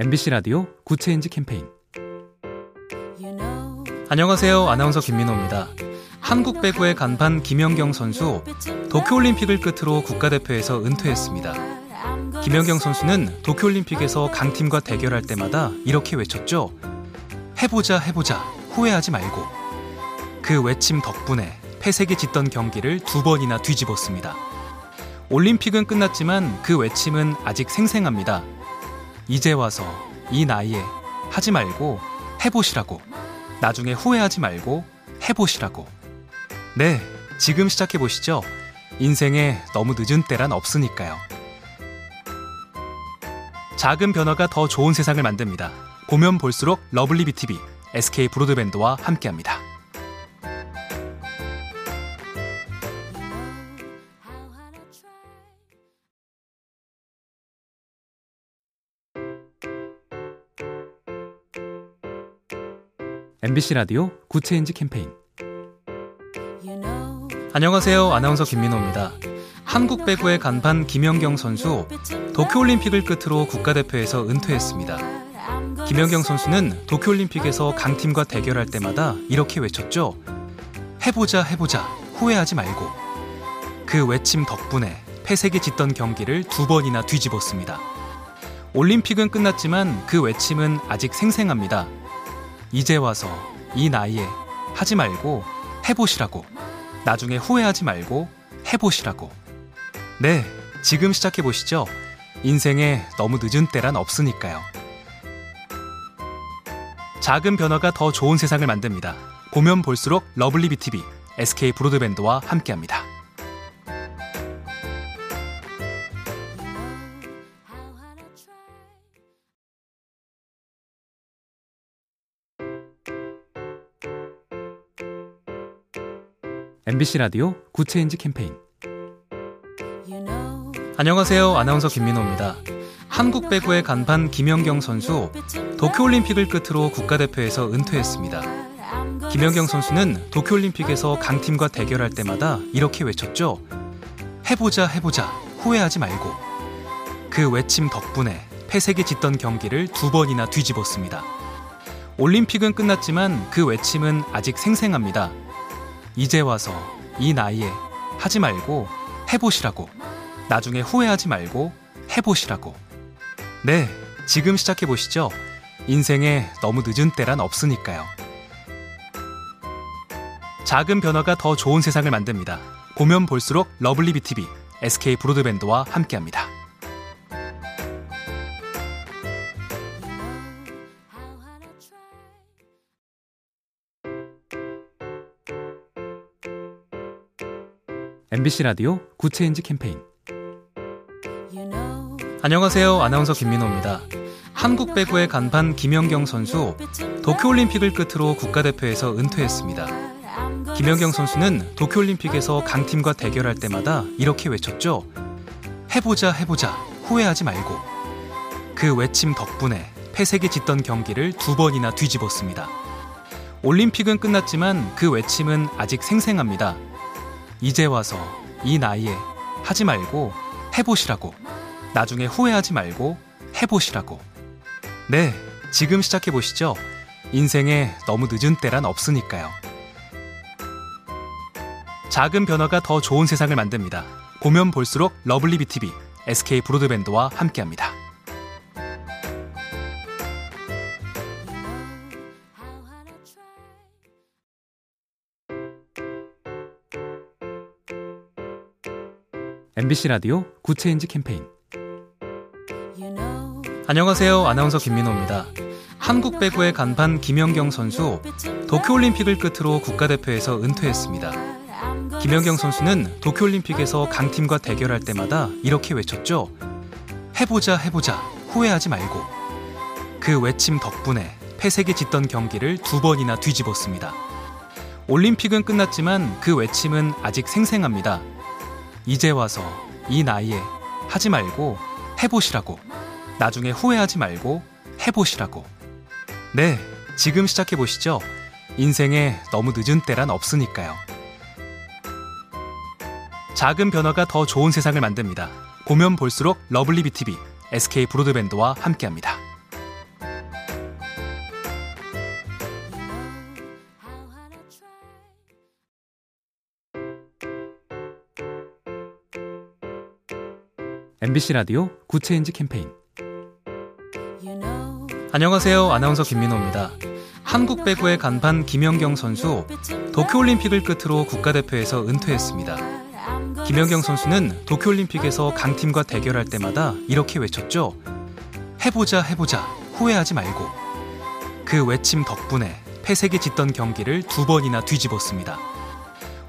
MBC 라디오 Good Change 캠페인 안녕하세요. 아나운서 김민호입니다. 한국 배구의 간판 김연경 선수 도쿄올림픽을 끝으로 국가대표에서 은퇴했습니다. 김연경 선수는 도쿄올림픽에서 강팀과 대결할 때마다 이렇게 외쳤죠. 해보자 해보자 후회하지 말고 그 외침 덕분에 패색이 짙던 경기를 두 번이나 뒤집었습니다. 올림픽은 끝났지만 그 외침은 아직 생생합니다. 이제 와서 이 나이에 하지 말고 해보시라고. 나중에 후회하지 말고 해보시라고. 네, 지금 시작해보시죠. 인생에 너무 늦은 때란 없으니까요. 작은 변화가 더 좋은 세상을 만듭니다. 보면 볼수록 러블리 비티비 SK 브로드밴드와 함께합니다. MBC 라디오 Good Change 캠페인 안녕하세요. 아나운서 김민호입니다. 한국 배구의 간판 김연경 선수 도쿄올림픽을 끝으로 국가대표에서 은퇴했습니다. 김연경 선수는 도쿄올림픽에서 강팀과 대결할 때마다 이렇게 외쳤죠. 해보자 해보자 후회하지 말고 그 외침 덕분에 패색이 짙던 경기를 두 번이나 뒤집었습니다. 올림픽은 끝났지만 그 외침은 아직 생생합니다. 이제 와서 이 나이에 하지 말고 해보시라고. 나중에 후회하지 말고 해보시라고. 네, 지금 시작해보시죠. 인생에 너무 늦은 때란 없으니까요. 작은 변화가 더 좋은 세상을 만듭니다. 보면 볼수록 러블리 비티비 SK 브로드밴드와 함께합니다. MBC 라디오 Good Change 캠페인 안녕하세요. 아나운서 김민호입니다. 한국 배구의 간판 김연경 선수 도쿄올림픽을 끝으로 국가대표에서 은퇴했습니다. 김연경 선수는 도쿄올림픽에서 강팀과 대결할 때마다 이렇게 외쳤죠. 해보자 해보자 후회하지 말고 그 외침 덕분에 패색이 짙던 경기를 두 번이나 뒤집었습니다. 올림픽은 끝났지만 그 외침은 아직 생생합니다. 이제 와서 이 나이에 하지 말고 해보시라고. 나중에 후회하지 말고 해보시라고. 네, 지금 시작해보시죠. 인생에 너무 늦은 때란 없으니까요. 작은 변화가 더 좋은 세상을 만듭니다. 보면 볼수록 러블리 비티비 SK 브로드밴드와 함께합니다. MBC 라디오 Good Change 캠페인 안녕하세요. 아나운서 김민호입니다. 한국 배구의 간판 김연경 선수 도쿄올림픽을 끝으로 국가대표에서 은퇴했습니다. 김연경 선수는 도쿄올림픽에서 강팀과 대결할 때마다 이렇게 외쳤죠. 해보자 해보자 후회하지 말고 그 외침 덕분에 패색이 짙던 경기를 두 번이나 뒤집었습니다. 올림픽은 끝났지만 그 외침은 아직 생생합니다. 이제 와서 이 나이에 하지 말고 해보시라고. 나중에 후회하지 말고 해보시라고. 네, 지금 시작해보시죠. 인생에 너무 늦은 때란 없으니까요. 작은 변화가 더 좋은 세상을 만듭니다. 보면 볼수록 러블리 비티비 SK 브로드밴드와 함께합니다. MBC 라디오 good change 캠페인 안녕하세요. 아나운서 김민호입니다. 한국 배구의 간판 김연경 선수 도쿄올림픽을 끝으로 국가대표에서 은퇴했습니다. 김연경 선수는 도쿄올림픽에서 강팀과 대결할 때마다 이렇게 외쳤죠. 해보자 해보자 후회하지 말고 그 외침 덕분에 패색이 짙던 경기를 두 번이나 뒤집었습니다. 올림픽은 끝났지만 그 외침은 아직 생생합니다. 이제 와서 이 나이에 하지 말고 해보시라고. 나중에 후회하지 말고 해보시라고. 네, 지금 시작해보시죠. 인생에 너무 늦은 때란 없으니까요. 작은 변화가 더 좋은 세상을 만듭니다. 보면 볼수록 러블리 비티비 SK 브로드밴드와 함께합니다. MBC 라디오 good change 캠페인 안녕하세요. 아나운서 김민호입니다. 한국 배구의 간판 김연경 선수 도쿄올림픽을 끝으로 국가대표에서 은퇴했습니다. 김연경 선수는 도쿄올림픽에서 강팀과 대결할 때마다 이렇게 외쳤죠. 해보자, 해보자, 후회하지 말고. 그 외침 덕분에 패색이 짙던 경기를 두 번이나 뒤집었습니다.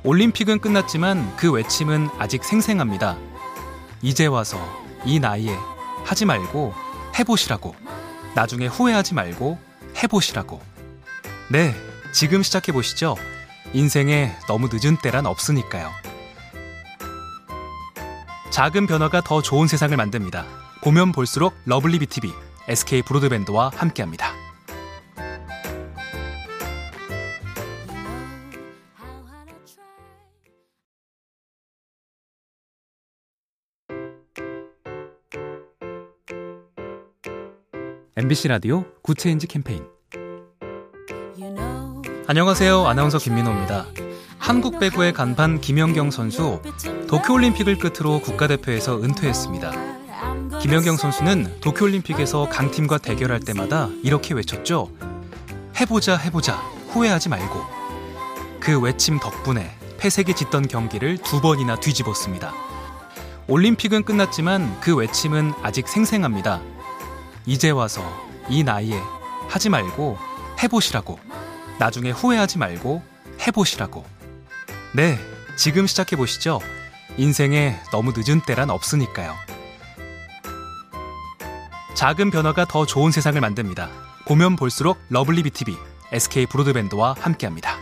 올림픽은 끝났지만 그 외침은 아직 생생합니다. 이제 와서 이 나이에 하지 말고 해보시라고. 나중에 후회하지 말고 해보시라고. 네, 지금 시작해보시죠. 인생에 너무 늦은 때란 없으니까요. 작은 변화가 더 좋은 세상을 만듭니다. 보면 볼수록 러블리 비티비 SK 브로드밴드와 함께합니다. MBC 라디오 good change 캠페인 안녕하세요. 아나운서 김민호입니다. 한국 배구의 간판 김연경 선수 도쿄올림픽을 끝으로 국가대표에서 은퇴했습니다. 김연경 선수는 도쿄올림픽에서 강팀과 대결할 때마다 이렇게 외쳤죠. 해보자, 해보자, 후회하지 말고. 그 외침 덕분에 패색이 짙던 경기를 두 번이나 뒤집었습니다. 올림픽은 끝났지만 그 외침은 아직 생생합니다. 이제 와서 이 나이에 하지 말고 해보시라고. 나중에 후회하지 말고 해보시라고. 네, 지금 시작해보시죠. 인생에 너무 늦은 때란 없으니까요. 작은 변화가 더 좋은 세상을 만듭니다. 보면 볼수록 러블리 비티비 SK 브로드밴드와 함께합니다.